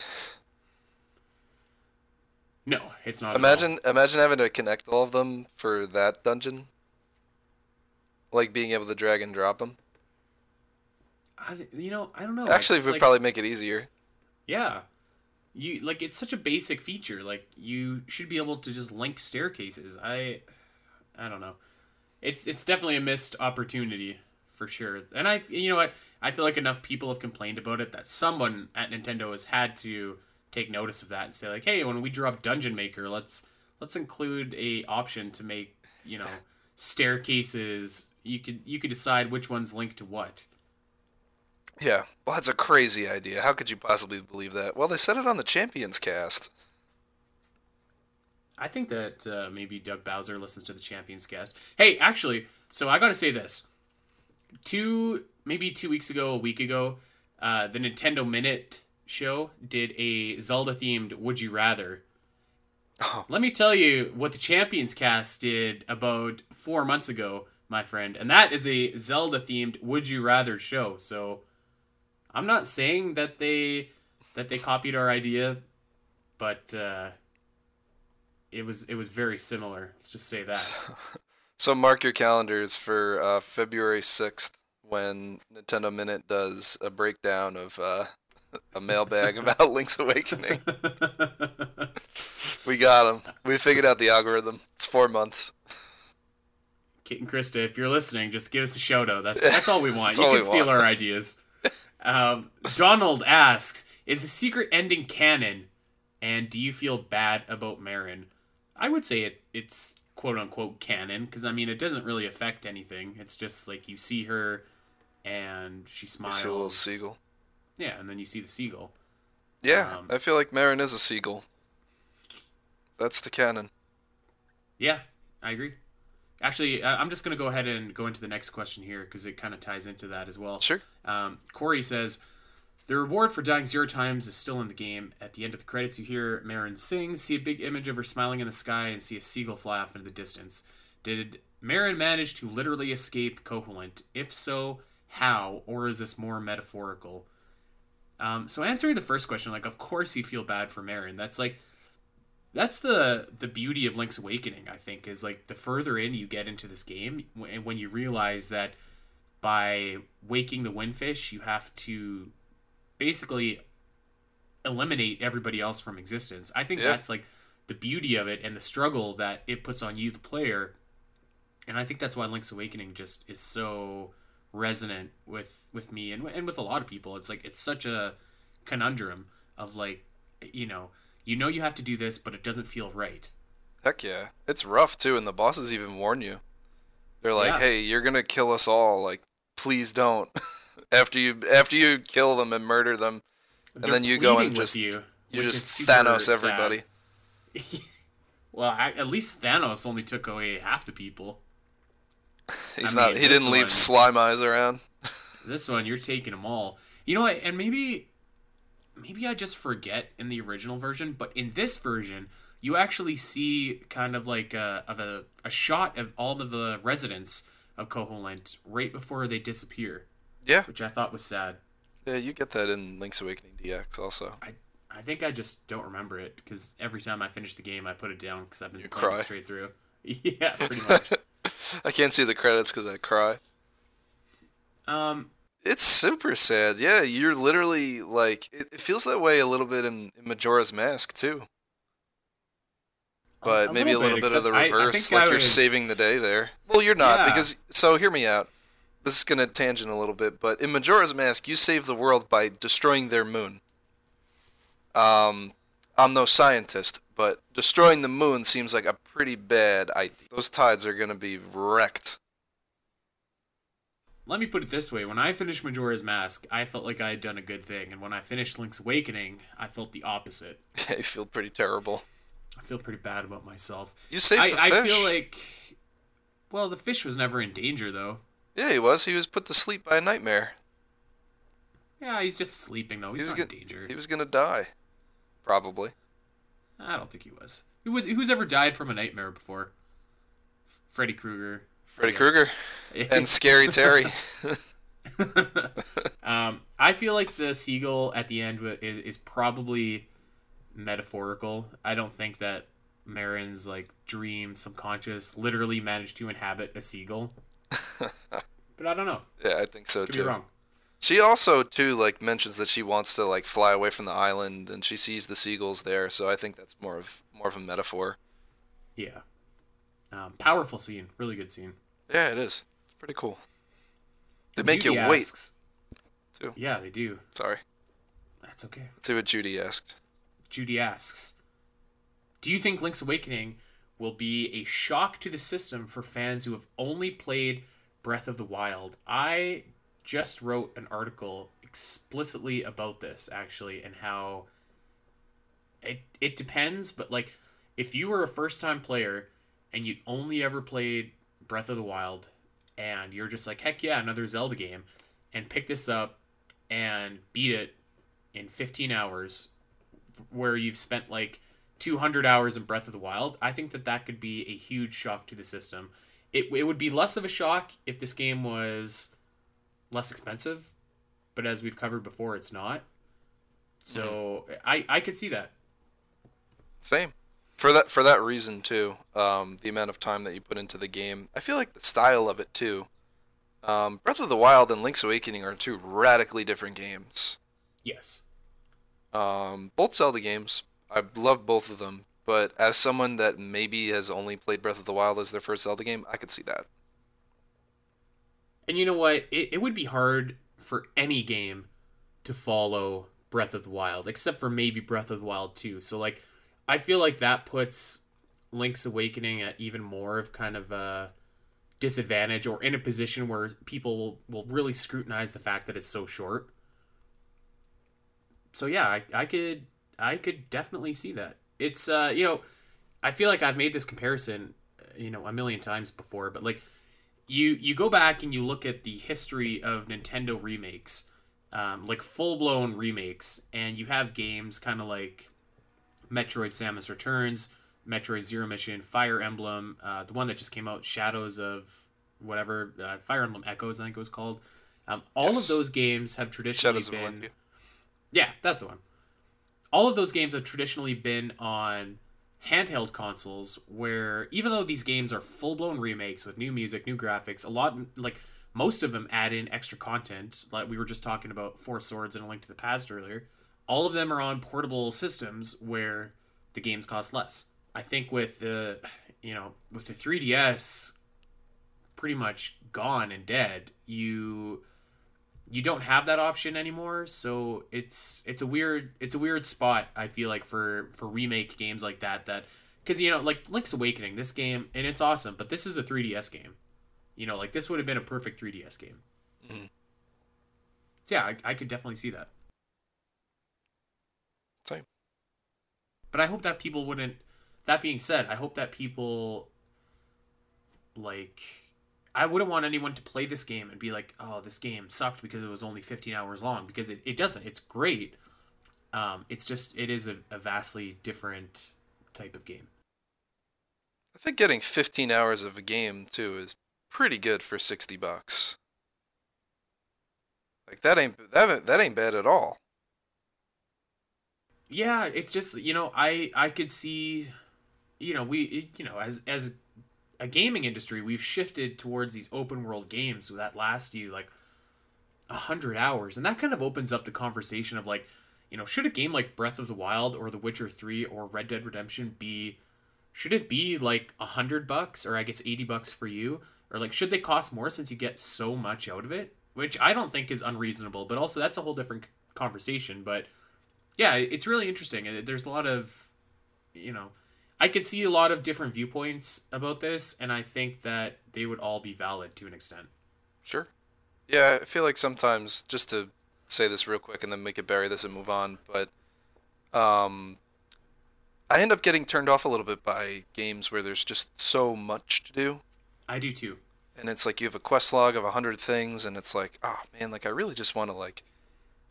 No, it's not. Imagine, imagine having to connect all of them for that dungeon. Like being able to drag and drop them. I, you know, I don't know. Actually, it would like- probably make it easier. Yeah. You like it's such a basic feature. Like you should be able to just link staircases. I I don't know. It's it's definitely a missed opportunity for sure. And I you know what? I feel like enough people have complained about it that someone at Nintendo has had to take notice of that and say like, "Hey, when we drop Dungeon Maker, let's let's include a option to make, you know, staircases. You could you could decide which ones link to what." Yeah, well, that's a crazy idea. How could you possibly believe that? Well, they said it on the Champions cast. I think that uh, maybe Doug Bowser listens to the Champions cast. Hey, actually, so I got to say this. Two, maybe two weeks ago, a week ago, uh, the Nintendo Minute show did a Zelda themed Would You Rather. Oh. Let me tell you what the Champions cast did about four months ago, my friend. And that is a Zelda themed Would You Rather show. So I'm not saying that they that they copied our idea, but uh, it was it was very similar. Let's just say that. So [LAUGHS] mark your calendars for uh, February 6th when Nintendo Minute does a breakdown of uh, [LAUGHS] a mailbag [LAUGHS] about Link's Awakening. We got him. We figured out the algorithm. It's four months. Kate and Krysta, if you're listening, just give us a shout out. That's that's all we want. You can steal want. our ideas. Um, Donald asks, "Is the secret ending canon? And do you feel bad about Marin?" I would say it it's quote unquote canon because I mean it doesn't really affect anything. It's just like you see her and she smiles. a little seagull. Yeah, and then you see the seagull. Yeah, Um, I feel like Marin is a seagull. That's the canon. Yeah, I agree. Actually, I'm just going to go ahead and go into the next question here because it kind of ties into that as well. Sure. Um, Corey says, The reward for dying zero times is still in the game. At the end of the credits, you hear Marin sing, see a big image of her smiling in the sky, and see a seagull fly off into the distance. Did Marin manage to literally escape Koholint? If so, how? Or is this more metaphorical? Um, so answering the first question, like, of course you feel bad for Marin. That's like, that's the the beauty of Link's Awakening. I think is like the further in you get into this game, and when you realize that by waking the windfish, you have to basically eliminate everybody else from existence. I think Yeah. that's like the beauty of it and the struggle that it puts on you, the player. And I think that's why Link's Awakening just is so resonant with with me and and with a lot of people. It's like it's such a conundrum of like, you know, you know you have to do this, but it doesn't feel right. Heck yeah. It's rough too, and the bosses even warn you. They're like, Yeah. "Hey, you're gonna kill us all. Like, please don't." [LAUGHS] after you after you kill them and murder them, They're then you go and just- you, you just Thanos everybody. [LAUGHS] Well, I, at least Thanos only took away half the people. [LAUGHS] He's I not. mean, he didn't leave one- slime eyes around. This one, you're taking them all. You know what? And maybe, maybe I just forget in the original version, but in this version, you actually see kind of like a, of a, a shot of all of the residents of Koholint right before they disappear, Yeah, which I thought was sad. yeah. You get that in Link's Awakening DX also. I I think I just don't remember it because every time I finish the game, I put it down because I've been You playing cry. straight through. [LAUGHS] yeah, pretty [LAUGHS] much. I can't see the credits because I cry. um, It's super sad. Yeah, you're literally like it, it feels that way a little bit in, in Majora's Mask too. But maybe a little bit, of the except I- I reverse, like you're would- saving the day there. Well, you're not Yeah. because so hear me out. This is gonna tangent a little bit, but in Majora's Mask, you save the world by destroying their moon. Um, I'm no scientist, but destroying the moon seems like a pretty bad idea. Those tides are gonna be wrecked. Let me put it this way: when I finished Majora's Mask, I felt like I had done a good thing, and when I finished Link's Awakening, I felt the opposite. [LAUGHS] I feel pretty terrible. I feel pretty bad about myself. You saved I, the I feel like, well, the fish was never in danger though. Yeah, he was. He was put to sleep by a nightmare. Yeah, he's just sleeping though. He's he was not gonna, in danger. He was gonna die, probably. I don't think he was. Who would, who's ever died from a nightmare before? Freddy Krueger. Freddy Krueger and Scary Terry. [LAUGHS] [LAUGHS] um, I feel like the seagull at the end is, is probably metaphorical. I don't think that Marin's like dream, subconscious, literally managed to inhabit a seagull. [LAUGHS] but I don't know. Yeah, I think so Could too. be wrong. She also too like mentions that she wants to like fly away from the island and she sees the seagulls there, so I think that's more of more of a metaphor. Yeah. Um, powerful scene. Really good scene. Yeah, it is. It's pretty cool. They make Judy you wait. too. Yeah, they do. Sorry. That's okay. Let's see what Judy asked. Judy asks, "Do you think Link's Awakening will be a shock to the system for fans who have only played Breath of the Wild?" I just wrote an article explicitly about this actually and how it it depends, but like if you were a first-time player and you'd only ever played Breath of the Wild and you're just like, "Heck yeah, another Zelda game." And pick this up and beat it in 15 hours where you've spent like 200 hours in Breath of the Wild, I think that that could be a huge shock to the system. It, it would be less of a shock if this game was less expensive, but as we've covered before, it's not. So mm-hmm. I, I could see that. Same. For that for that reason too, um, the amount of time that you put into the game, I feel like the style of it too. Um, Breath of the Wild and Link's Awakening are two radically different games. Yes. Um, both Zelda games. I love both of them, but as someone that maybe has only played Breath of the Wild as their first Zelda game, I could see that. And you know what? It, it would be hard for any game to follow Breath of the Wild, except for maybe Breath of the Wild 2. So, like, I feel like that puts Link's Awakening at even more of kind of a disadvantage or in a position where people will, will really scrutinize the fact that it's so short. So yeah, I, I could I could definitely see that. It's uh you know, I feel like I've made this comparison uh, you know a million times before, but like you you go back and you look at the history of Nintendo remakes, um, like full blown remakes, and you have games kind of like Metroid: Samus Returns, Metroid Zero Mission, Fire Emblem, uh, the one that just came out, Shadows of whatever, uh, Fire Emblem Echoes, I think it was called. Um, all Yes. of those games have traditionally Shadows been yeah, that's the one. All of those games have traditionally been on handheld consoles where even though these games are full-blown remakes with new music, new graphics, a lot like most of them add in extra content, like we were just talking about Four Swords and A Link to the Past earlier. All of them are on portable systems where the games cost less. I think with the you know, with the 3DS pretty much gone and dead, you you don't have that option anymore so it's it's a weird it's a weird spot i feel like for for remake games like that that because you know like link's awakening this game and it's awesome but this is a 3ds game you know like this would have been a perfect 3ds game Mhm. so yeah I, I could definitely see that Same. But i hope that people wouldn't that being said i hope that people like I wouldn't want anyone to play this game and be like, "Oh, this game sucked because it was only 15 hours long." Because it, it doesn't. It's great. Um, it's just it is a, a vastly different type of game. I think getting 15 hours of a game too is pretty good for 60 bucks. Like that ain't that that ain't bad at all. Yeah, it's just you know I I could see, you know we you know as as a gaming industry we've shifted towards these open world games that last you like a hundred hours, and that kind of opens up the conversation of like, you know, should a game like Breath of the Wild or The Witcher Three or Red Dead Redemption be, should it be like a hundred bucks or I guess eighty bucks for you, or like should they cost more since you get so much out of it? Which I don't think is unreasonable, but also that's a whole different conversation. But yeah, it's really interesting. There's a lot of, you know, I could see a lot of different viewpoints about this, and I think that they would all be valid to an extent. Sure. Yeah, I feel like sometimes just to say this real quick and then make it bury this and move on, but um I end up getting turned off a little bit by games where there's just so much to do. I do too. And it's like you have a quest log of a hundred things and it's like, oh man, like I really just want to like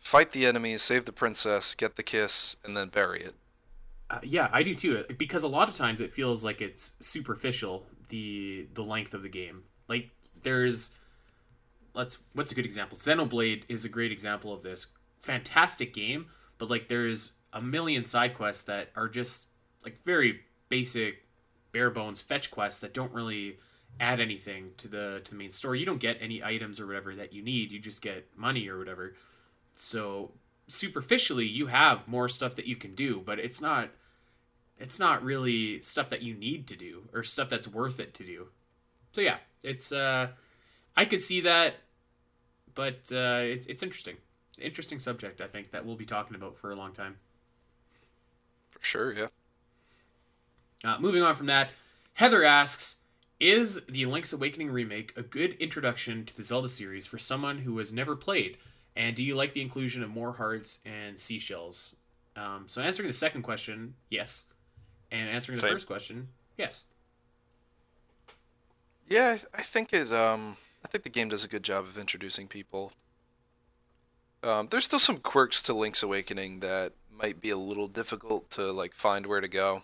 fight the enemies, save the princess, get the kiss, and then bury it. Uh, yeah, I do too. Because a lot of times it feels like it's superficial the the length of the game. Like there's, let's what's a good example? Xenoblade is a great example of this. Fantastic game, but like there's a million side quests that are just like very basic, bare bones fetch quests that don't really add anything to the to the main story. You don't get any items or whatever that you need. You just get money or whatever. So superficially you have more stuff that you can do, but it's not it's not really stuff that you need to do or stuff that's worth it to do. So yeah, it's uh I could see that but uh it's it's interesting. Interesting subject I think that we'll be talking about for a long time. For sure, yeah. Uh, moving on from that, Heather asks, "Is the Link's Awakening remake a good introduction to the Zelda series for someone who has never played?" And do you like the inclusion of more hearts and seashells? Um, so answering the second question, yes. And answering the Same. first question, yes. Yeah, I think it. Um, I think the game does a good job of introducing people. Um, there's still some quirks to Link's Awakening that might be a little difficult to like find where to go.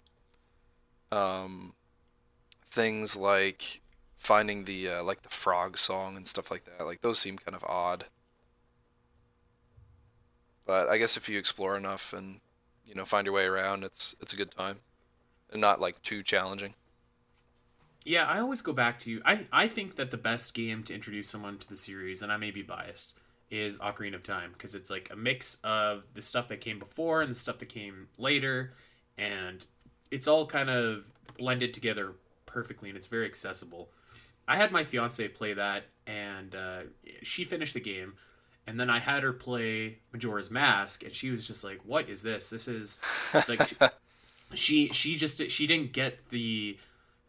Um, things like finding the uh, like the frog song and stuff like that. Like those seem kind of odd. But I guess if you explore enough and you know find your way around, it's it's a good time, and not like too challenging. Yeah, I always go back to I I think that the best game to introduce someone to the series, and I may be biased, is Ocarina of Time because it's like a mix of the stuff that came before and the stuff that came later, and it's all kind of blended together perfectly, and it's very accessible. I had my fiance play that, and uh, she finished the game, and then I had her play Majora's Mask, and she was just like, "What is this? This is like." [LAUGHS] she she just she didn't get the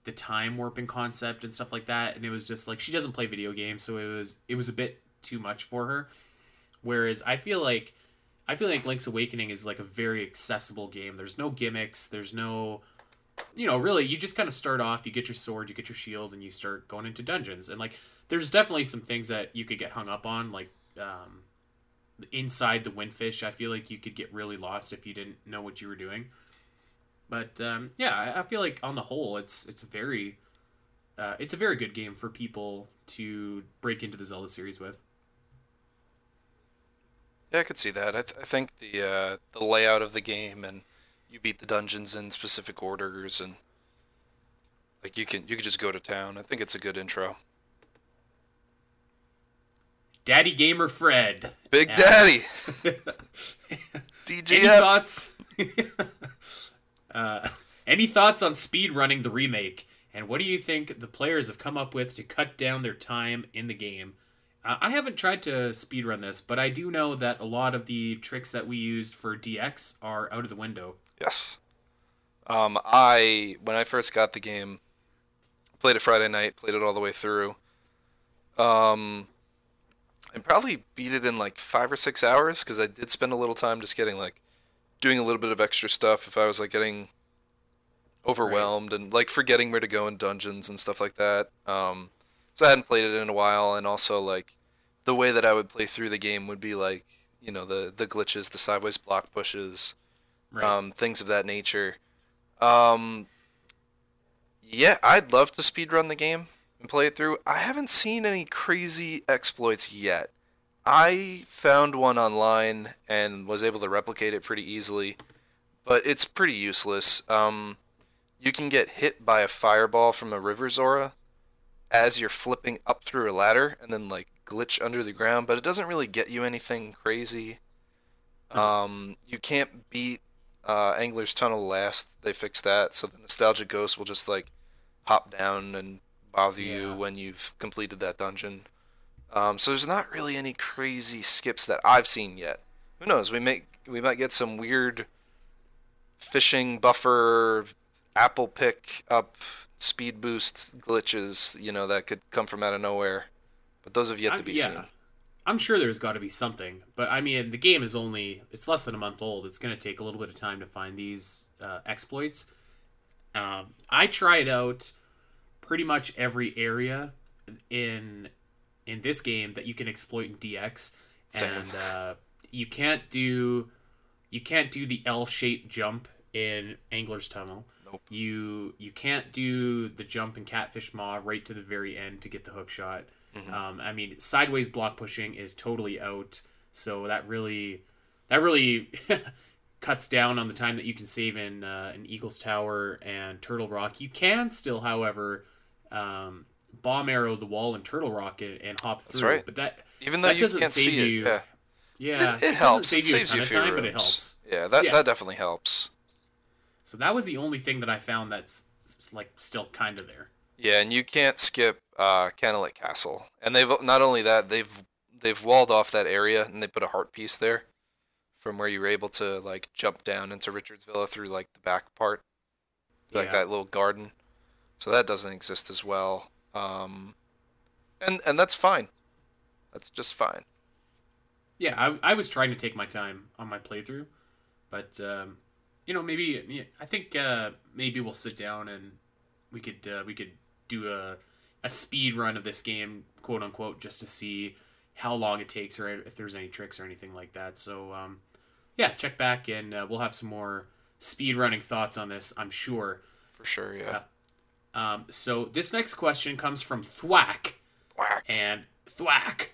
the time warping concept and stuff like that and it was just like she doesn't play video games so it was it was a bit too much for her whereas i feel like i feel like link's awakening is like a very accessible game there's no gimmicks there's no you know really you just kind of start off you get your sword you get your shield and you start going into dungeons and like there's definitely some things that you could get hung up on like um inside the windfish i feel like you could get really lost if you didn't know what you were doing but um, yeah, I, feel like on the whole, it's it's a very uh, it's a very good game for people to break into the Zelda series with. Yeah, I could see that. I, th- I think the uh, the layout of the game and you beat the dungeons in specific orders and like you can you could just go to town. I think it's a good intro. Daddy Gamer Fred, Big asks- Daddy, [LAUGHS] Any thoughts? [LAUGHS] uh, any thoughts on speed running the remake? And what do you think the players have come up with to cut down their time in the game? Uh, I haven't tried to speedrun this, but I do know that a lot of the tricks that we used for DX are out of the window. Yes. Um, I when I first got the game, played it Friday night, played it all the way through. Um, and probably beat it in like five or six hours because I did spend a little time just getting like doing a little bit of extra stuff if I was like getting overwhelmed and like forgetting where to go in dungeons and stuff like that. Um, so I hadn't played it in a while, and also like the way that I would play through the game would be like you know the the glitches, the sideways block pushes Right. um, things of that nature. Um, yeah, I'd love to speedrun the game and play it through. I haven't seen any crazy exploits yet. I found one online and was able to replicate it pretty easily, but it's pretty useless. Um, you can get hit by a fireball from a river Zora as you're flipping up through a ladder and then like glitch under the ground, but it doesn't really get you anything crazy. Um, you can't beat uh, Angler's Tunnel last. They fixed that, so the nostalgic ghost will just like hop down and bother you when you've completed that dungeon. Um, so there's not really any crazy skips that I've seen yet. Who knows? We may we might get some weird fishing buffer, apple pick up, speed boost glitches. You know that could come from out of nowhere, but those have yet to be yeah. seen. I'm sure there's got to be something, but I mean, the game is only it's less than a month old. It's going to take a little bit of time to find these uh, exploits. Um, I tried out pretty much every area in in this game that you can exploit in DX, Same. and uh, you can't do you can't do the L-shaped jump in Angler's Tunnel. Nope. You you can't do the jump in Catfish Maw right to the very end to get the hook shot. Mhm. Um, I mean, sideways block pushing is totally out, so that really that really [LAUGHS] cuts down on the time that you can save in uh, in Eagles Tower and Turtle Rock. You can still, however, um, bomb arrow the wall in Turtle Rocket and, hop That's through. right. But that Even though that you doesn't can't save see you- it, yeah, yeah, it, it doesn't helps. save It you a saves ton you a few time, but it helps. Yeah, that Yeah. that definitely helps. So that was the only thing that I found that's like still kind of there. Yeah, and you can't skip uh, Castle. And they've not only that they've they've walled off that area and they put a heart piece there, from where you were able to like jump down into Richard's Villa through like the back part, like Yeah. that little garden. So that doesn't exist as well. Um, and and that's fine. That's just fine. Yeah, I, I was trying to take my time on my playthrough, but um, you know maybe yeah, I think uh, maybe we'll sit down and we could uh, we could do a a speed run of this game, quote unquote, just to see how long it takes or if there's any tricks or anything like that. So um, yeah, check back and uh, we'll have some more speed running thoughts on this. I'm sure. For sure, yeah. Um, so this next question comes from Thwack. Whack. and Thwack.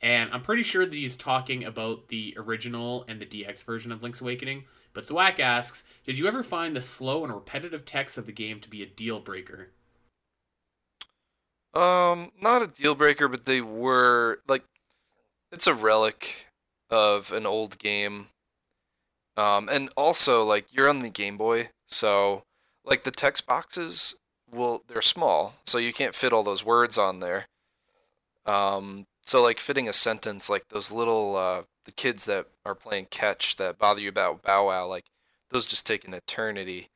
And I'm pretty sure that he's talking about the original and the DX version of Link's Awakening. But Thwack asks, Did you ever find the slow and repetitive text of the game to be a deal breaker? Um, not a deal breaker, but they were like it's a relic of an old game. Um, and also like you're on the Game Boy, so like the text boxes will they're small, so you can't fit all those words on there. Um, so like fitting a sentence like those little uh the kids that are playing catch that bother you about Bow Wow, like those just take an eternity.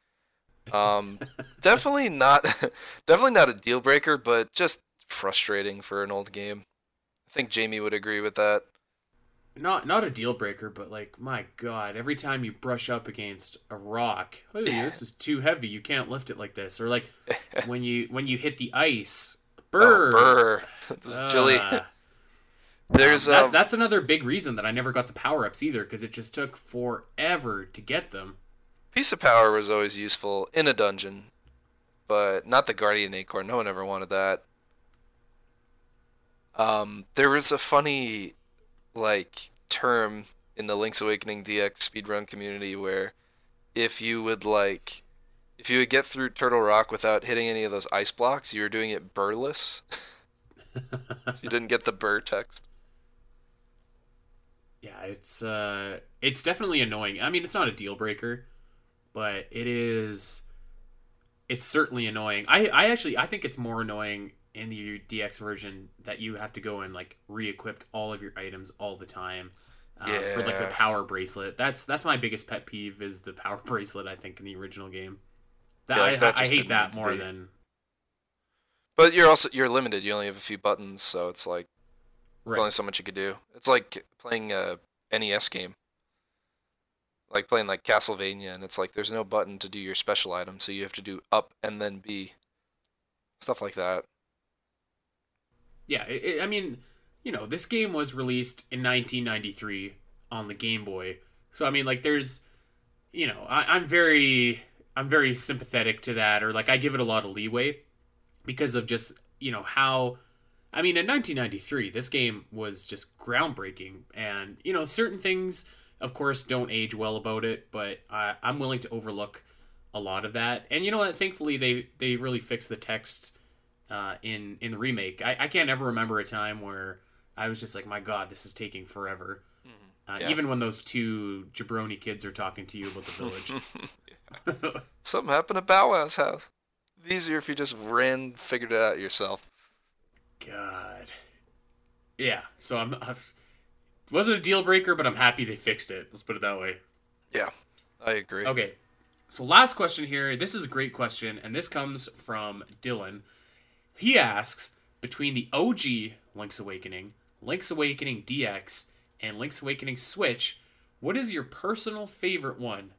Um, [LAUGHS] definitely not, [LAUGHS] definitely not a deal breaker, but just frustrating for an old game. I think Jamie would agree with that. Not not a deal breaker, but like my god, every time you brush up against a rock, hey, this is too heavy. You can't lift it like this. Or like [LAUGHS] when you when you hit the ice, burr. Oh, Burr. [LAUGHS] this is chilly. Ah. There's that, um, that's another big reason that I never got the power ups either, because it just took forever to get them. piece of power was always useful in a dungeon, but not the Guardian Acorn. No one ever wanted that. Um, there was a funny, like, term in the Link's Awakening DX speedrun community where if you would like, if you would get through Turtle Rock without hitting any of those ice blocks, you were doing it burless. [LAUGHS] so you didn't get the burr text. Yeah, it's uh it's definitely annoying. I mean, it's not a deal breaker, but it is it's certainly annoying. I I actually I think it's more annoying in the DX version that you have to go and like re-equip all of your items all the time. Um, For like the power bracelet, that's that's my biggest pet peeve is the power [LAUGHS] bracelet. I think in the original game, that Yeah, like, I, that I just hate that more be. than But you're also you're limited. You only have a few buttons, so it's like There's only so much you could do. It's like playing a NES game. Like playing like Castlevania, and it's like there's no button to do your special item, so you have to do up and then B. Stuff like that. Yeah it, it- i mean you know this game was released in 1993 on the game boy. So i mean like there's you know I, i'm very i'm very sympathetic to that or like i give it a lot of leeway because of just you know how i mean in 1993 this game was just groundbreaking and you know certain things of course don't age well about it but I, i'm willing to overlook a lot of that. And you know what thankfully they they really fixed the text uh, in in the remake. I, I can't ever remember a time where I was just like, my God, this is taking forever. Uh, Yeah. Even when those two jabroni kids are talking to you about the [LAUGHS] village. Something happened at Bow Wow's house. It'd be easier if you just ran, figured it out yourself. God. Yeah. So I'm. I've, wasn't a deal breaker, but I'm happy they fixed it. Let's put it that way. Yeah, I agree. Okay. So last question here. This is a great question, and this comes from Dylan. He asks between the OG Link's Awakening, Link's Awakening DX, and Link's Awakening Switch, what is your personal favorite one?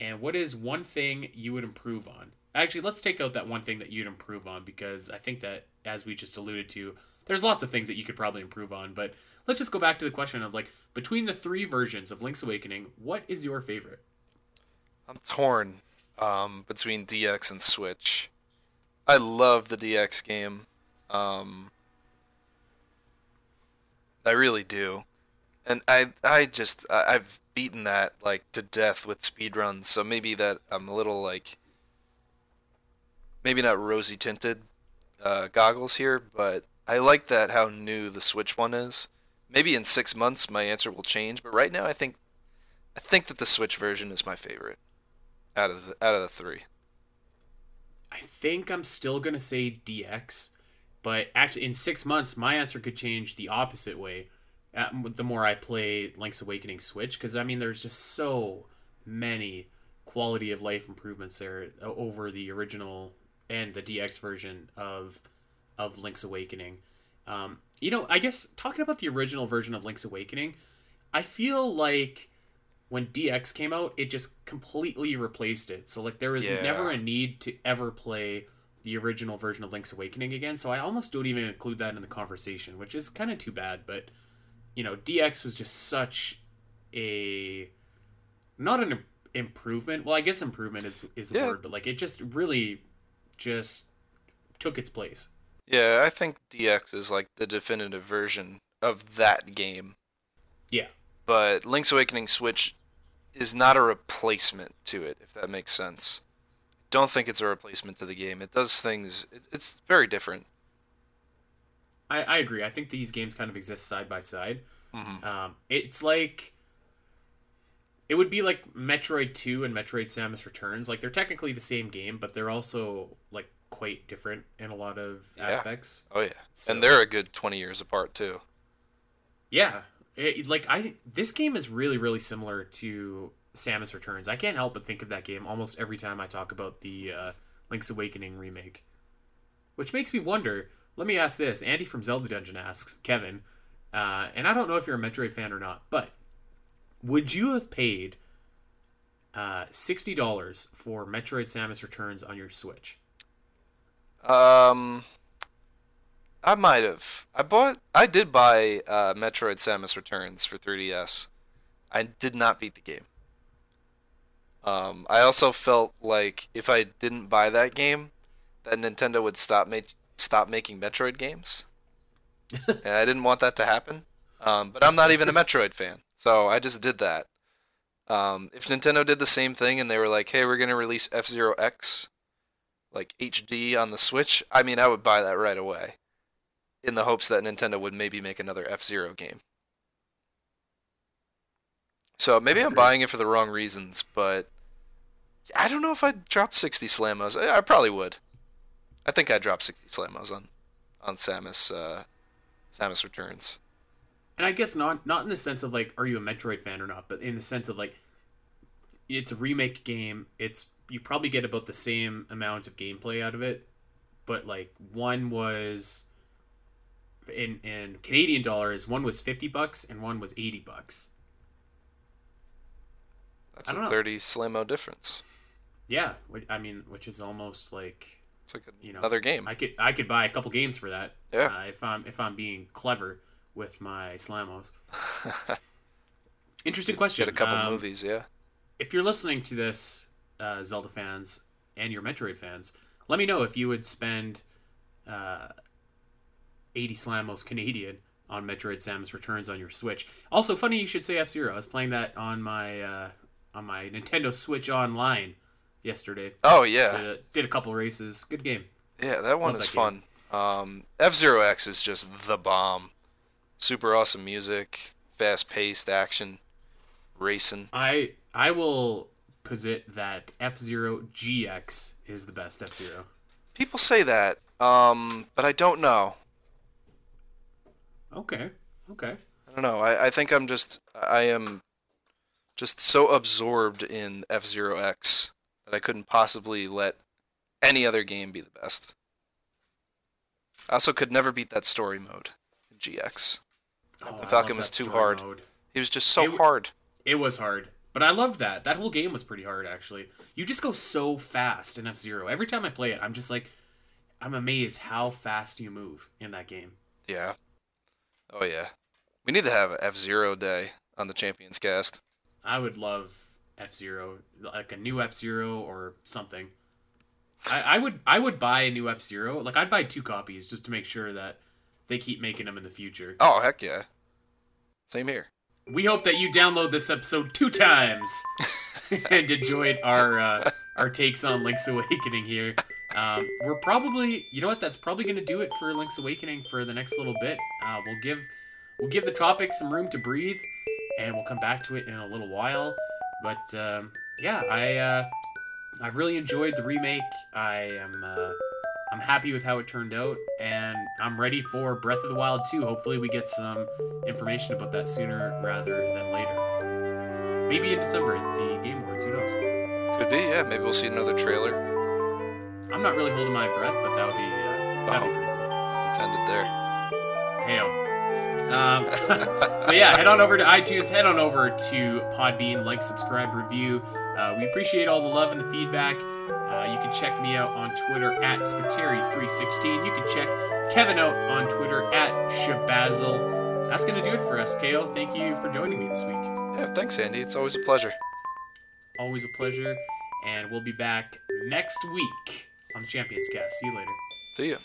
And what is one thing you would improve on? Actually, let's take out that one thing that you'd improve on because I think that, as we just alluded to, there's lots of things that you could probably improve on. But let's just go back to the question of like between the three versions of Link's Awakening, what is your favorite? I'm torn um, between DX and Switch. I love the DX game. Um, I really do, and I I just I've beaten that like to death with speedruns. So maybe that I'm a little like maybe not rosy tinted uh, goggles here, but I like that how new the Switch one is. Maybe in six months my answer will change, but right now I think I think that the Switch version is my favorite out of the, out of the three. I think I'm still gonna say DX, but actually in six months my answer could change the opposite way. The more I play Link's Awakening Switch, because I mean there's just so many quality of life improvements there over the original and the DX version of of Link's Awakening. Um, you know, I guess talking about the original version of Link's Awakening, I feel like when DX came out, it just completely replaced it. So like there was Yeah. never a need to ever play the original version of Link's Awakening again. So I almost don't even include that in the conversation, which is kind of too bad. But you know, DX was just such a not an improvement. Well, I guess improvement is is the Yeah. word, but like it just really just took its place. Yeah, I think DX is like the definitive version of that game. Yeah. But Link's Awakening Switch is not a replacement to it, if that makes sense. Don't think it's a replacement to the game. It does things. It's, it's very different. I, I agree. I think these games kind of exist side by side. Mhm. Um, it's like it would be like Metroid Two and Metroid Samus Returns. Like they're technically the same game, but they're also like quite different in a lot of Yeah. aspects. Oh yeah, So- and they're a good twenty years apart too. Yeah, it, like I this game is really really similar to Samus Returns. I can't help but think of that game almost every time I talk about the uh, Link's Awakening remake, which makes me wonder. Let me ask this: Andy from Zelda Dungeon asks Kevin, uh, and I don't know if you're a Metroid fan or not, but would you have paid uh, sixty dollars for Metroid Samus Returns on your Switch? Um, I might have. I bought. I did buy uh, Metroid: Samus Returns for 3DS. I did not beat the game. Um, I also felt like if I didn't buy that game, that Nintendo would stop ma- stop making Metroid games, [LAUGHS] and I didn't want that to happen. Um, but I'm not even a Metroid fan, so I just did that. Um, if Nintendo did the same thing and they were like, "Hey, we're gonna release F Zero X," like HD on the Switch, I mean, I would buy that right away, in the hopes that Nintendo would maybe make another F Zero game. So maybe I'm buying it for the wrong reasons, but I don't know if I'd drop 60 Slamos. I, I probably would. I think I'd drop 60 Slamos on on Samus uh, Samus Returns. and I guess not not in the sense of like are you a Metroid fan or not, but in the sense of like it's a remake game. It's you probably get about the same amount of gameplay out of it, but like one was in in Canadian dollars, one was fifty bucks and one was eighty bucks. That's a know. 30 Slamo difference. Yeah, I mean, which is almost like It's like You know, another game. I could I could buy a couple games for that. Yeah. uh, if I'm if I'm being clever with my slamos. [LAUGHS] Interesting question. Get a couple Um, movies, yeah. if you're listening to this, uh, Zelda fans and your Metroid fans, let me know if you would spend uh, 80 Slamos Canadian on Metroid Samus Returns on your Switch. Also, funny you should say F Zero. I was playing that on my uh, on my Nintendo Switch Online yesterday. Oh yeah, Did a, did a couple races. Good game. yeah, that one Love is that fun. Um, F Zero X is just the bomb. Super awesome music, fast paced action, racing. I I will posit that F Zero GX is the best F Zero. People say that, um, but I don't know. Okay. Okay. I don't know. I, I think I'm just I am just so absorbed in F Zero X that I couldn't possibly let any other game be the best. I also could never beat that story mode in GX. Oh, The Falcon was too hard. mode. It was just so It hard. It was hard, but I loved that. That whole game was pretty hard, actually. You just go so fast in F Zero. Every time I play it, I'm just like, I'm amazed how fast you move in that game. Yeah. Oh yeah. We need to have F Zero Day on the Champions Cast. I would love F Zero, like a new F Zero or something. I, I would I would buy a new F Zero. Like I'd buy two copies just to make sure that they keep making them in the future. Oh heck yeah! Same here. We hope that you download this episode two times [LAUGHS] [LAUGHS] and enjoyed our uh, our takes on Link's Awakening here. Um, we're probably, you know what? That's probably going to do it for Link's Awakening for the next little bit. Uh, we'll give we'll give the topic some room to breathe, and we'll come back to it in a little while. But um, yeah, I uh, I really enjoyed the remake. I am uh, I'm happy with how it turned out, and I'm ready for Breath of the Wild 2. Hopefully, we get some information about that sooner rather than later. Maybe in December at the Game Awards. Who knows? Could be, yeah. Maybe we'll see another trailer. I'm not really holding my breath, but that would be uh, that'd be Oh. pretty cool. Intended there. Hey, um, [LAUGHS] so yeah, head on over to iTunes, head on over to Podbean, like, subscribe, review. Uh, we appreciate all the love and the feedback. Uh, you can check me out on Twitter at Spiteri316. You can check Kevin out on Twitter at Shabazzle. That's going to do it for us, KO. Thank you for joining me this week. Yeah, thanks, Andy. It's always a pleasure. Always a pleasure. And we'll be back next week on the Champions Cast. See you later. See ya.